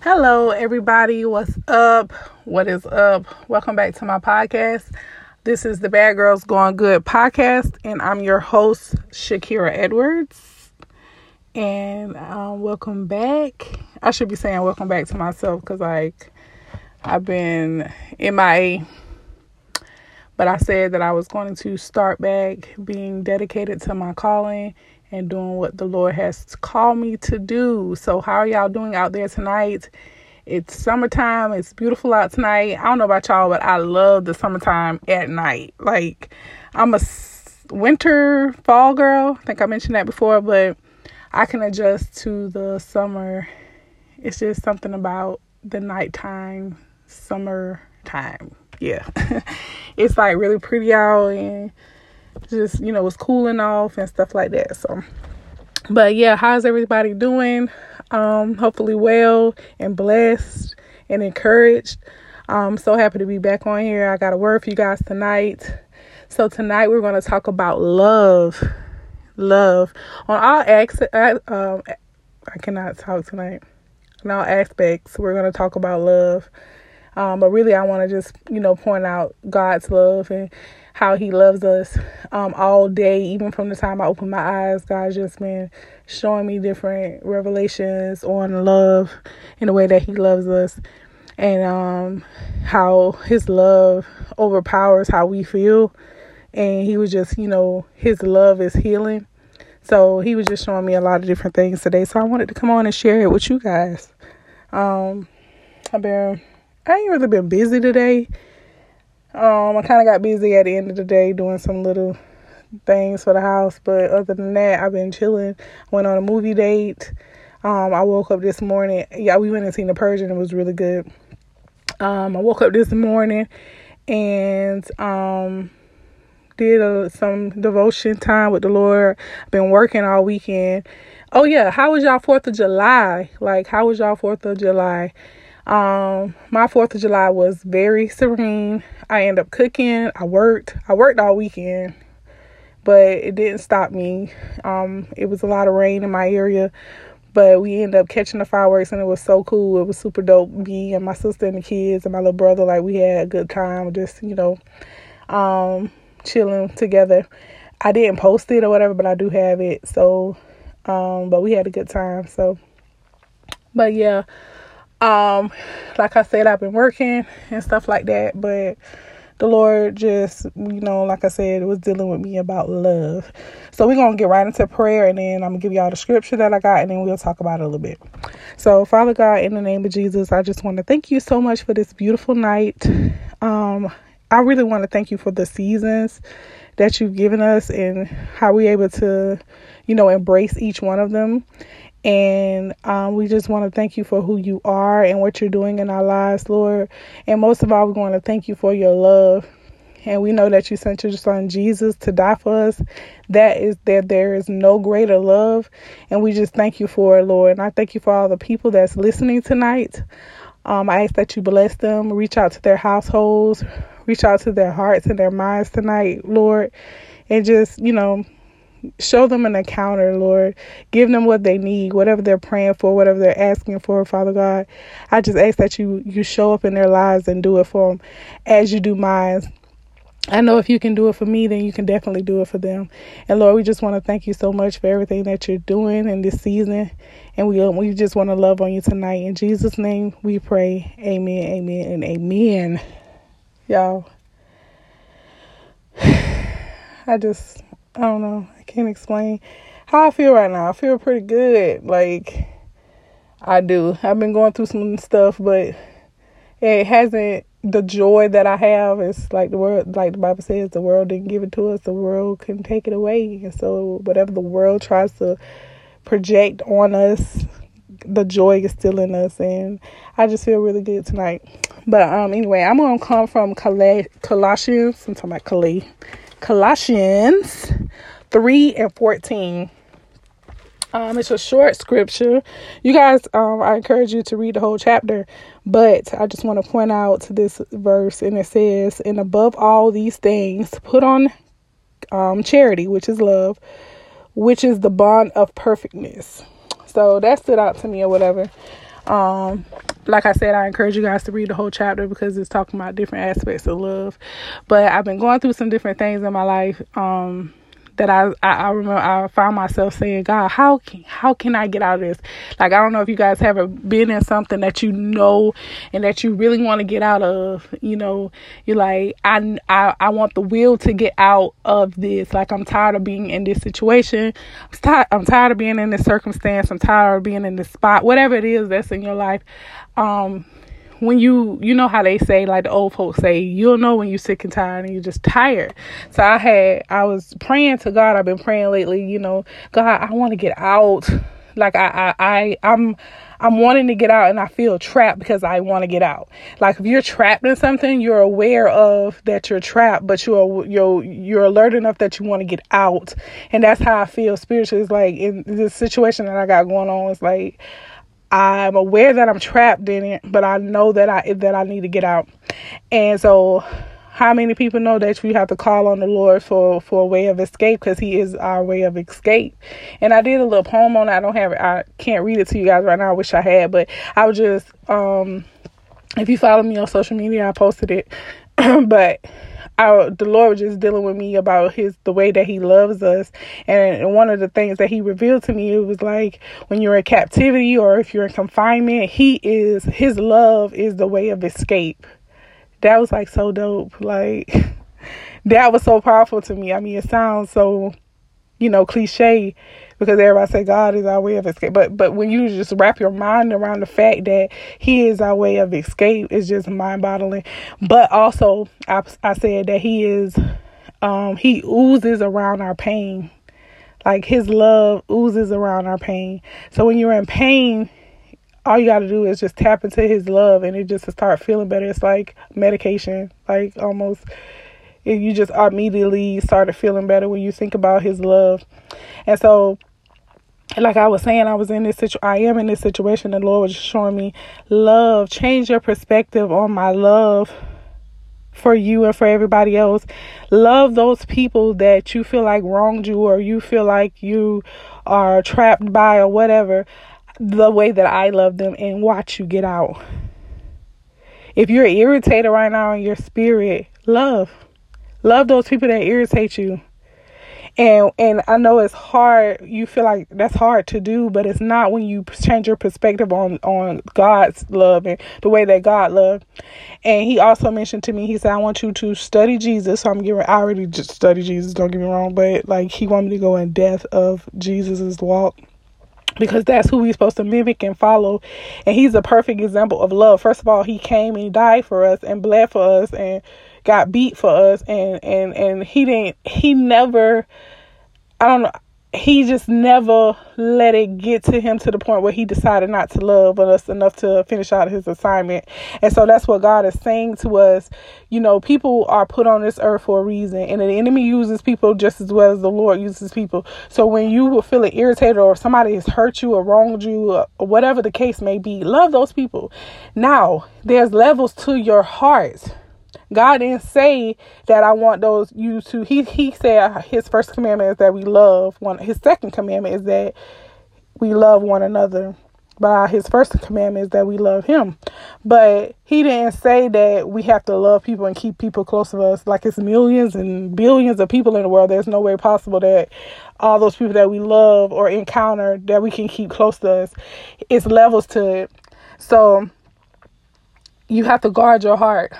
Hello, everybody. What's up? What is up? Welcome back to my podcast. This is the Bad Girls Going Good podcast, and I'm your host, Shakira Edwards. And um, welcome back. I should be saying welcome back to myself because, like, I've been MIA. But I said that I was going to start back being dedicated to my calling and doing what the Lord has called me to do. So, how are y'all doing out there tonight? It's summertime. It's beautiful out tonight. I don't know about y'all, but I love the summertime at night. Like, I'm a winter, fall girl. I think I mentioned that before, but I can adjust to the summer. It's just something about the nighttime, summertime. Yeah. it's like really pretty out and just you know it's cooling off and stuff like that so. But yeah how's everybody doing? Um hopefully well and blessed and encouraged. I'm so happy to be back on here. I got a word for you guys tonight. So tonight we're going to talk about love. Love. On all acts um i cannot talk tonight. On all aspects we're going to talk about love. Um, but really i want to just you know point out god's love and how he loves us um, all day, even from the time I open my eyes. God's just been showing me different revelations on love in the way that he loves us and um, how his love overpowers how we feel. And he was just, you know, his love is healing. So he was just showing me a lot of different things today. So I wanted to come on and share it with you guys. Um, I've been, I ain't really been busy today um, I kind of got busy at the end of the day doing some little things for the house, but other than that, I've been chilling. Went on a movie date. Um, I woke up this morning. Yeah, we went and seen The Purge. It was really good. Um, I woke up this morning and um, did a, some devotion time with the Lord. Been working all weekend. Oh yeah, how was y'all Fourth of July? Like, how was y'all Fourth of July? Um, my Fourth of July was very serene. I ended up cooking. I worked. I worked all weekend, but it didn't stop me. Um, it was a lot of rain in my area, but we ended up catching the fireworks, and it was so cool. It was super dope. Me and my sister and the kids and my little brother, like we had a good time. Just you know, um, chilling together. I didn't post it or whatever, but I do have it. So, um, but we had a good time. So, but yeah. Um, like I said, I've been working and stuff like that, but the Lord just, you know, like I said, it was dealing with me about love. So we're going to get right into prayer and then I'm going to give y'all the scripture that I got and then we'll talk about it a little bit. So, Father God, in the name of Jesus, I just want to thank you so much for this beautiful night. Um, I really want to thank you for the seasons that you've given us and how we're able to, you know, embrace each one of them. And um, we just want to thank you for who you are and what you're doing in our lives, Lord. And most of all, we want to thank you for your love. And we know that you sent your son Jesus to die for us. That is that there is no greater love. And we just thank you for it, Lord. And I thank you for all the people that's listening tonight. Um, I ask that you bless them, reach out to their households, reach out to their hearts and their minds tonight, Lord. And just, you know, show them an encounter, Lord. Give them what they need, whatever they're praying for, whatever they're asking for, Father God. I just ask that you you show up in their lives and do it for them as you do mine. I know if you can do it for me, then you can definitely do it for them. And Lord, we just want to thank you so much for everything that you're doing in this season. And we we just want to love on you tonight. In Jesus' name we pray. Amen, amen, and amen. Y'all. I just I don't know. I can't explain how I feel right now. I feel pretty good. Like I do. I've been going through some stuff, but it hasn't the joy that I have is like the world like the Bible says the world didn't give it to us, the world can take it away. And so whatever the world tries to project on us, the joy is still in us and I just feel really good tonight. But um anyway, I'm gonna come from Colossians. I'm talking about Calais. Colossians 3 and 14. Um, it's a short scripture. You guys, um, I encourage you to read the whole chapter, but I just want to point out this verse, and it says, "And above all these things, put on um, charity, which is love, which is the bond of perfectness." So that stood out to me, or whatever. Um, like I said, I encourage you guys to read the whole chapter because it's talking about different aspects of love. But I've been going through some different things in my life. Um, that I, I, I remember I found myself saying, God, how can how can I get out of this? Like I don't know if you guys have ever been in something that you know and that you really want to get out of. You know, you're like, I, I I want the will to get out of this. Like I'm tired of being in this situation. I'm tired I'm tired of being in this circumstance. I'm tired of being in this spot. Whatever it is that's in your life. Um when you you know how they say like the old folks say you'll know when you're sick and tired and you're just tired. So i had i was praying to god. I've been praying lately you know god i want to get out. Like I, I i i'm i'm wanting to get out and i feel trapped because i want to get out. Like if you're trapped in something you're aware of that you're trapped but you're you're you're alert enough that you want to get out. And that's how i feel spiritually. It's like in this situation that i got going on it's like I'm aware that I'm trapped in it, but I know that I that I need to get out. And so how many people know that we have to call on the Lord for for a way of escape because He is our way of escape. And I did a little poem on it. I don't have it. I can't read it to you guys right now. I wish I had, but I was just um, if you follow me on social media, I posted it. but I, the Lord was just dealing with me about his the way that he loves us. And one of the things that he revealed to me, it was like when you're in captivity or if you're in confinement, he is his love is the way of escape. That was like so dope. Like that was so powerful to me. I mean, it sounds so, you know, cliche, because everybody say God is our way of escape. But but when you just wrap your mind around the fact that He is our way of escape, it's just mind boggling. But also, I I said that He is, um, He oozes around our pain. Like His love oozes around our pain. So when you're in pain, all you got to do is just tap into his love and it just start feeling better it's like medication like almost you just immediately started feeling better when you think about his love and so like I was saying, I was in this situation. I am in this situation. The Lord was showing me love. Change your perspective on my love for you and for everybody else. Love those people that you feel like wronged you or you feel like you are trapped by or whatever. The way that I love them and watch you get out. If you're irritated right now in your spirit, love. Love those people that irritate you and and I know it's hard you feel like that's hard to do but it's not when you change your perspective on on God's love and the way that God loved and he also mentioned to me he said I want you to study Jesus. So I'm giving I already just study Jesus don't get me wrong but like he wanted me to go in depth of Jesus's walk because that's who we're supposed to mimic and follow. And he's a perfect example of love. First of all he came and died for us and bled for us and got beat for us and and and he didn't he never I don't know he just never let it get to him to the point where he decided not to love us enough to finish out his assignment. And so that's what God is saying to us. You know, people are put on this earth for a reason, and the enemy uses people just as well as the Lord uses people. So when you feel irritated or somebody has hurt you or wronged you or whatever the case may be, love those people. Now, there's levels to your heart God didn't say that I want those you to. He he said his first commandment is that we love one. His second commandment is that we love one another. But uh, his first commandment is that we love him. But he didn't say that we have to love people and keep people close to us. Like it's millions and billions of people in the world. There's no way possible that all those people that we love or encounter that we can keep close to us. It's levels to it. So you have to guard your heart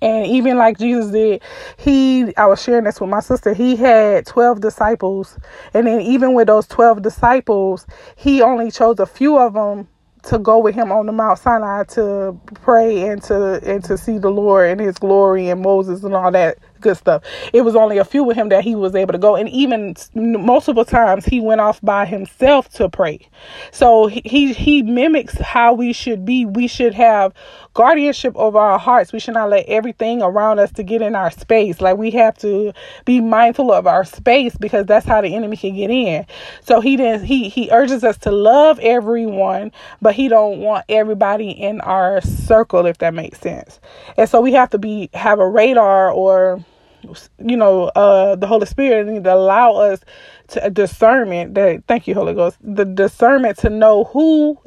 and even like Jesus did, he I was sharing this with my sister. He had 12 disciples, and then even with those 12 disciples, he only chose a few of them to go with him on the Mount Sinai to pray and to and to see the Lord and his glory and Moses and all that good stuff. It was only a few with him that he was able to go, and even multiple times he went off by himself to pray. So he he mimics how we should be. We should have guardianship over our hearts. We should not let everything around us to get in our space. Like we have to be mindful of our space because that's how the enemy can get in. So he didn't he he urges us to love everyone, but he don't want everybody in our circle if that makes sense. And so we have to be have a radar or you know, uh, the Holy Spirit need to allow us to discernment that thank you, Holy Ghost, the discernment to know who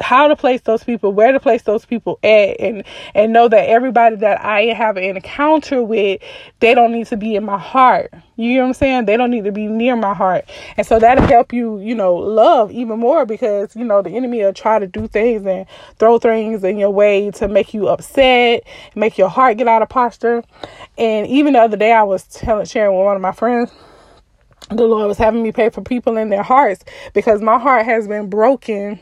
how to place those people, where to place those people at, and and know that everybody that I have an encounter with, they don't need to be in my heart. You know what I'm saying? They don't need to be near my heart, and so that'll help you, you know, love even more because you know the enemy will try to do things and throw things in your way to make you upset, make your heart get out of posture. And even the other day, I was telling sharing with one of my friends the Lord was having me pay for people in their hearts because my heart has been broken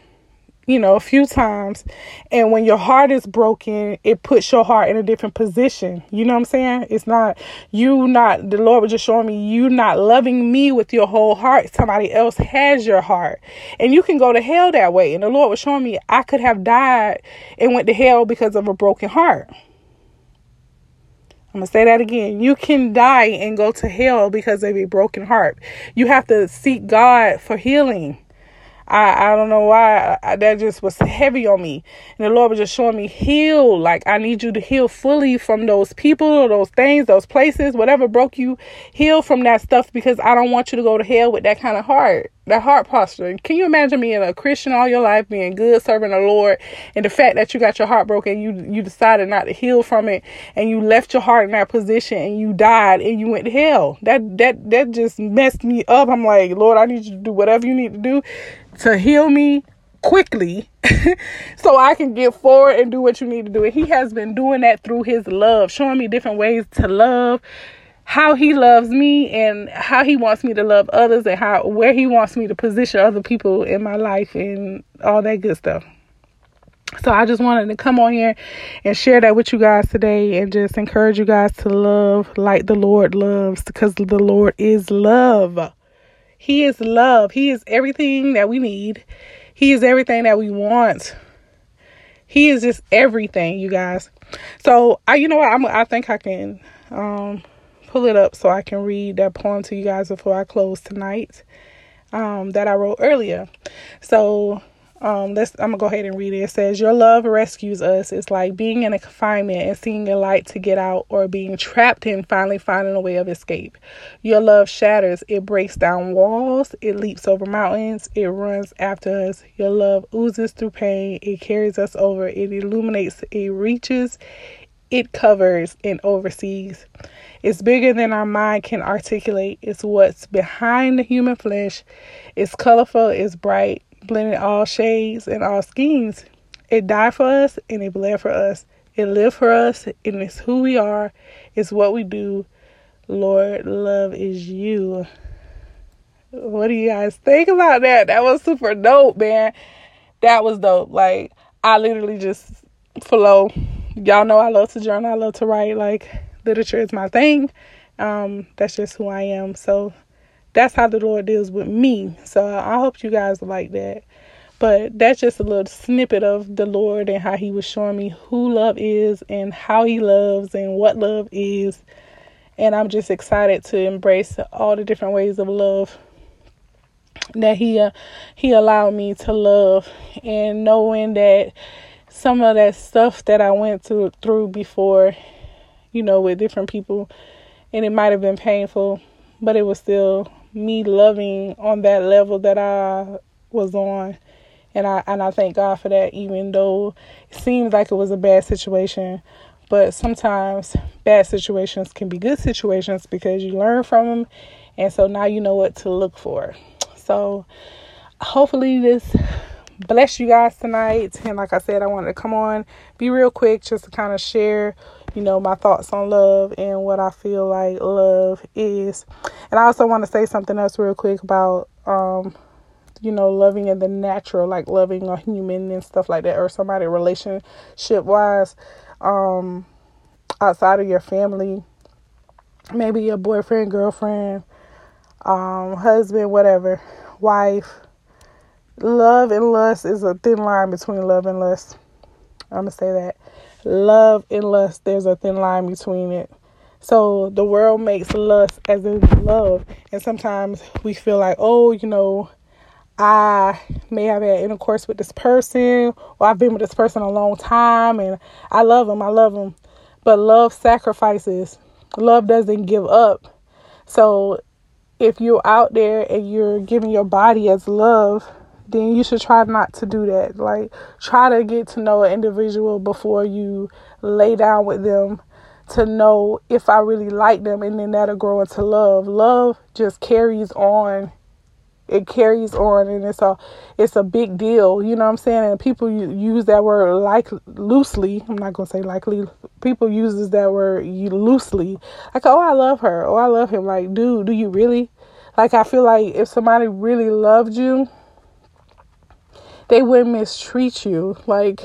you know, a few times. And when your heart is broken, it puts your heart in a different position. You know what I'm saying? It's not you not the Lord was just showing me you not loving me with your whole heart. Somebody else has your heart. And you can go to hell that way. And the Lord was showing me I could have died and went to hell because of a broken heart. I'm going to say that again. You can die and go to hell because of a broken heart. You have to seek God for healing. I, I don't know why I, that just was heavy on me. And the Lord was just showing me heal. Like I need you to heal fully from those people or those things, those places, whatever broke you, heal from that stuff because I don't want you to go to hell with that kind of heart, that heart posture. Can you imagine being a Christian all your life, being good, serving the Lord, and the fact that you got your heart broken, you you decided not to heal from it, and you left your heart in that position, and you died, and you went to hell. That that that just messed me up. I'm like, Lord, I need you to do whatever you need to do to heal me quickly so I can get forward and do what you need to do. And he has been doing that through his love, showing me different ways to love, how he loves me and how he wants me to love others and how where he wants me to position other people in my life and all that good stuff. So I just wanted to come on here and share that with you guys today and just encourage you guys to love like the Lord loves because the Lord is love. He is love. He is everything that we need. He is everything that we want. He is just everything, you guys. So I, you know what? I'm, I think I can um, pull it up so I can read that poem to you guys before I close tonight. Um, that I wrote earlier. So um, let's, I'm gonna go ahead and read it. It says, Your love rescues us. It's like being in a confinement and seeing a light to get out, or being trapped and finally finding a way of escape. Your love shatters, it breaks down walls, it leaps over mountains, it runs after us. Your love oozes through pain, it carries us over, it illuminates, it reaches, it covers and oversees. It's bigger than our mind can articulate. It's what's behind the human flesh. It's colorful, it's bright, blended all shades and all schemes. It died for us and it bled for us. It lived for us and it's who we are. It's what we do. Lord, love is you. What do you guys think about that? That was super dope, man. That was dope. Like I literally just flow. Y'all know I love to journal. I love to write. Like literature is my thing. Um, that's just who I am. So that's how the Lord deals with me. So I hope you guys like that. But that's just a little snippet of the Lord and how He was showing me who love is and how He loves and what love is. And I'm just excited to embrace all the different ways of love that He uh, He allowed me to love, and knowing that some of that stuff that I went through through before, you know, with different people, and it might have been painful, but it was still me loving on that level that I was on. And I and I thank God for that even though it seems like it was a bad situation. But sometimes bad situations can be good situations because you learn from them and so now you know what to look for. So hopefully this bless you guys tonight. And like I said, I wanted to come on, be real quick just to kind of share you know, my thoughts on love and what I feel like love is. And I also want to say something else real quick about um you know, loving in the natural, like loving a human and stuff like that, or somebody relationship wise, um, outside of your family, maybe your boyfriend, girlfriend, um, husband, whatever, wife. Love and lust is a thin line between love and lust. I'm gonna say that love and lust, there's a thin line between it. So the world makes lust as in love. And sometimes we feel like, oh, you know, I may have had intercourse with this person, or I've been with this person a long time, and I love them, I love them. But love sacrifices, love doesn't give up. So if you're out there and you're giving your body as love, then you should try not to do that. Like, try to get to know an individual before you lay down with them to know if I really like them, and then that'll grow into love. Love just carries on. It carries on, and it's a it's a big deal. You know what I'm saying? And people use that word like loosely. I'm not gonna say likely. People uses that word loosely. Like, oh, I love her. Oh, I love him. Like, dude, do you really? Like, I feel like if somebody really loved you, they wouldn't mistreat you. Like,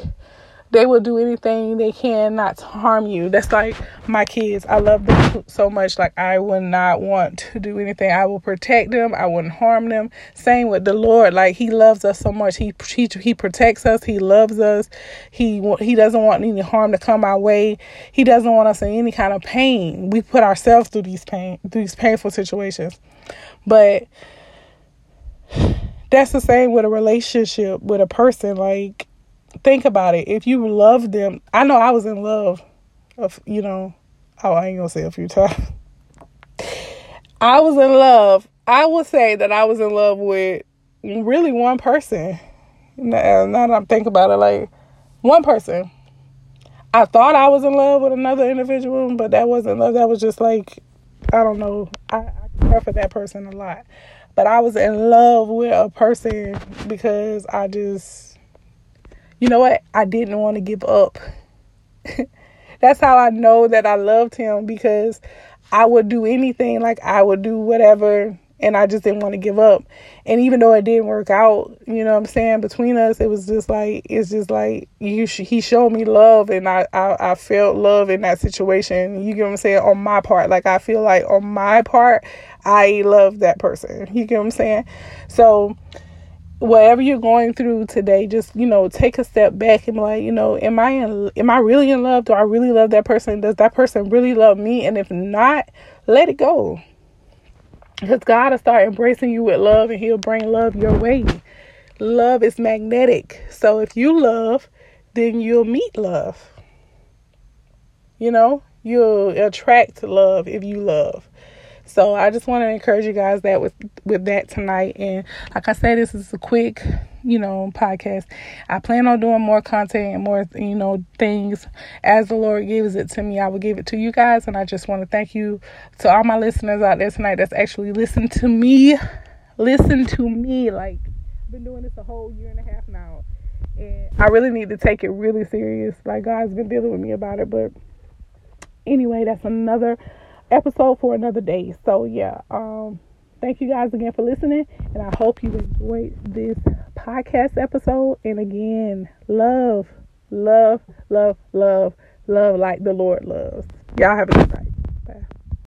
they will do anything they can not to harm you. That's like my kids. I love them so much. Like I would not want to do anything. I will protect them. I wouldn't harm them. Same with the Lord. Like He loves us so much. He He He protects us. He loves us. He He doesn't want any harm to come our way. He doesn't want us in any kind of pain. We put ourselves through these pain through these painful situations, but that's the same with a relationship with a person. Like think about it. If you love them, I know I was in love of, you know, oh, I ain't gonna say a few times. I was in love. I would say that I was in love with really one person. Now, uh, now that I'm thinking about it, like one person. I thought I was in love with another individual, but that wasn't love. That was just like, I don't know. I care for that person a lot. But I was in love with a person because I just you know what? I didn't want to give up. That's how I know that I loved him because I would do anything, like I would do whatever, and I just didn't want to give up. And even though it didn't work out, you know what I'm saying, between us, it was just like it's just like you sh- he showed me love and I, I I felt love in that situation. You get what I'm saying? On my part. Like I feel like on my part, I love that person. You get what I'm saying? So whatever you're going through today, just you know, take a step back and like, you know, am I in, am I really in love? Do I really love that person? Does that person really love me? And if not, let it go. Because God will start embracing you with love and He'll bring love your way. Love is magnetic. So if you love, then you'll meet love. You know, you'll attract love if you love. So I just want to encourage you guys that with with that tonight. And like I said, this is a quick, you know, podcast. I plan on doing more content and more, you know, things as the Lord gives it to me. I will give it to you guys. And I just want to thank you to all my listeners out there tonight that's actually listened to me. Listen to me. Like been doing this a whole year and a half now. And I really need to take it really serious. Like God's been dealing with me about it. But anyway, that's another episode for another day. So yeah, um thank you guys again for listening and I hope you enjoyed this podcast episode and again, love, love, love, love, love like the Lord loves. Y'all have a good night.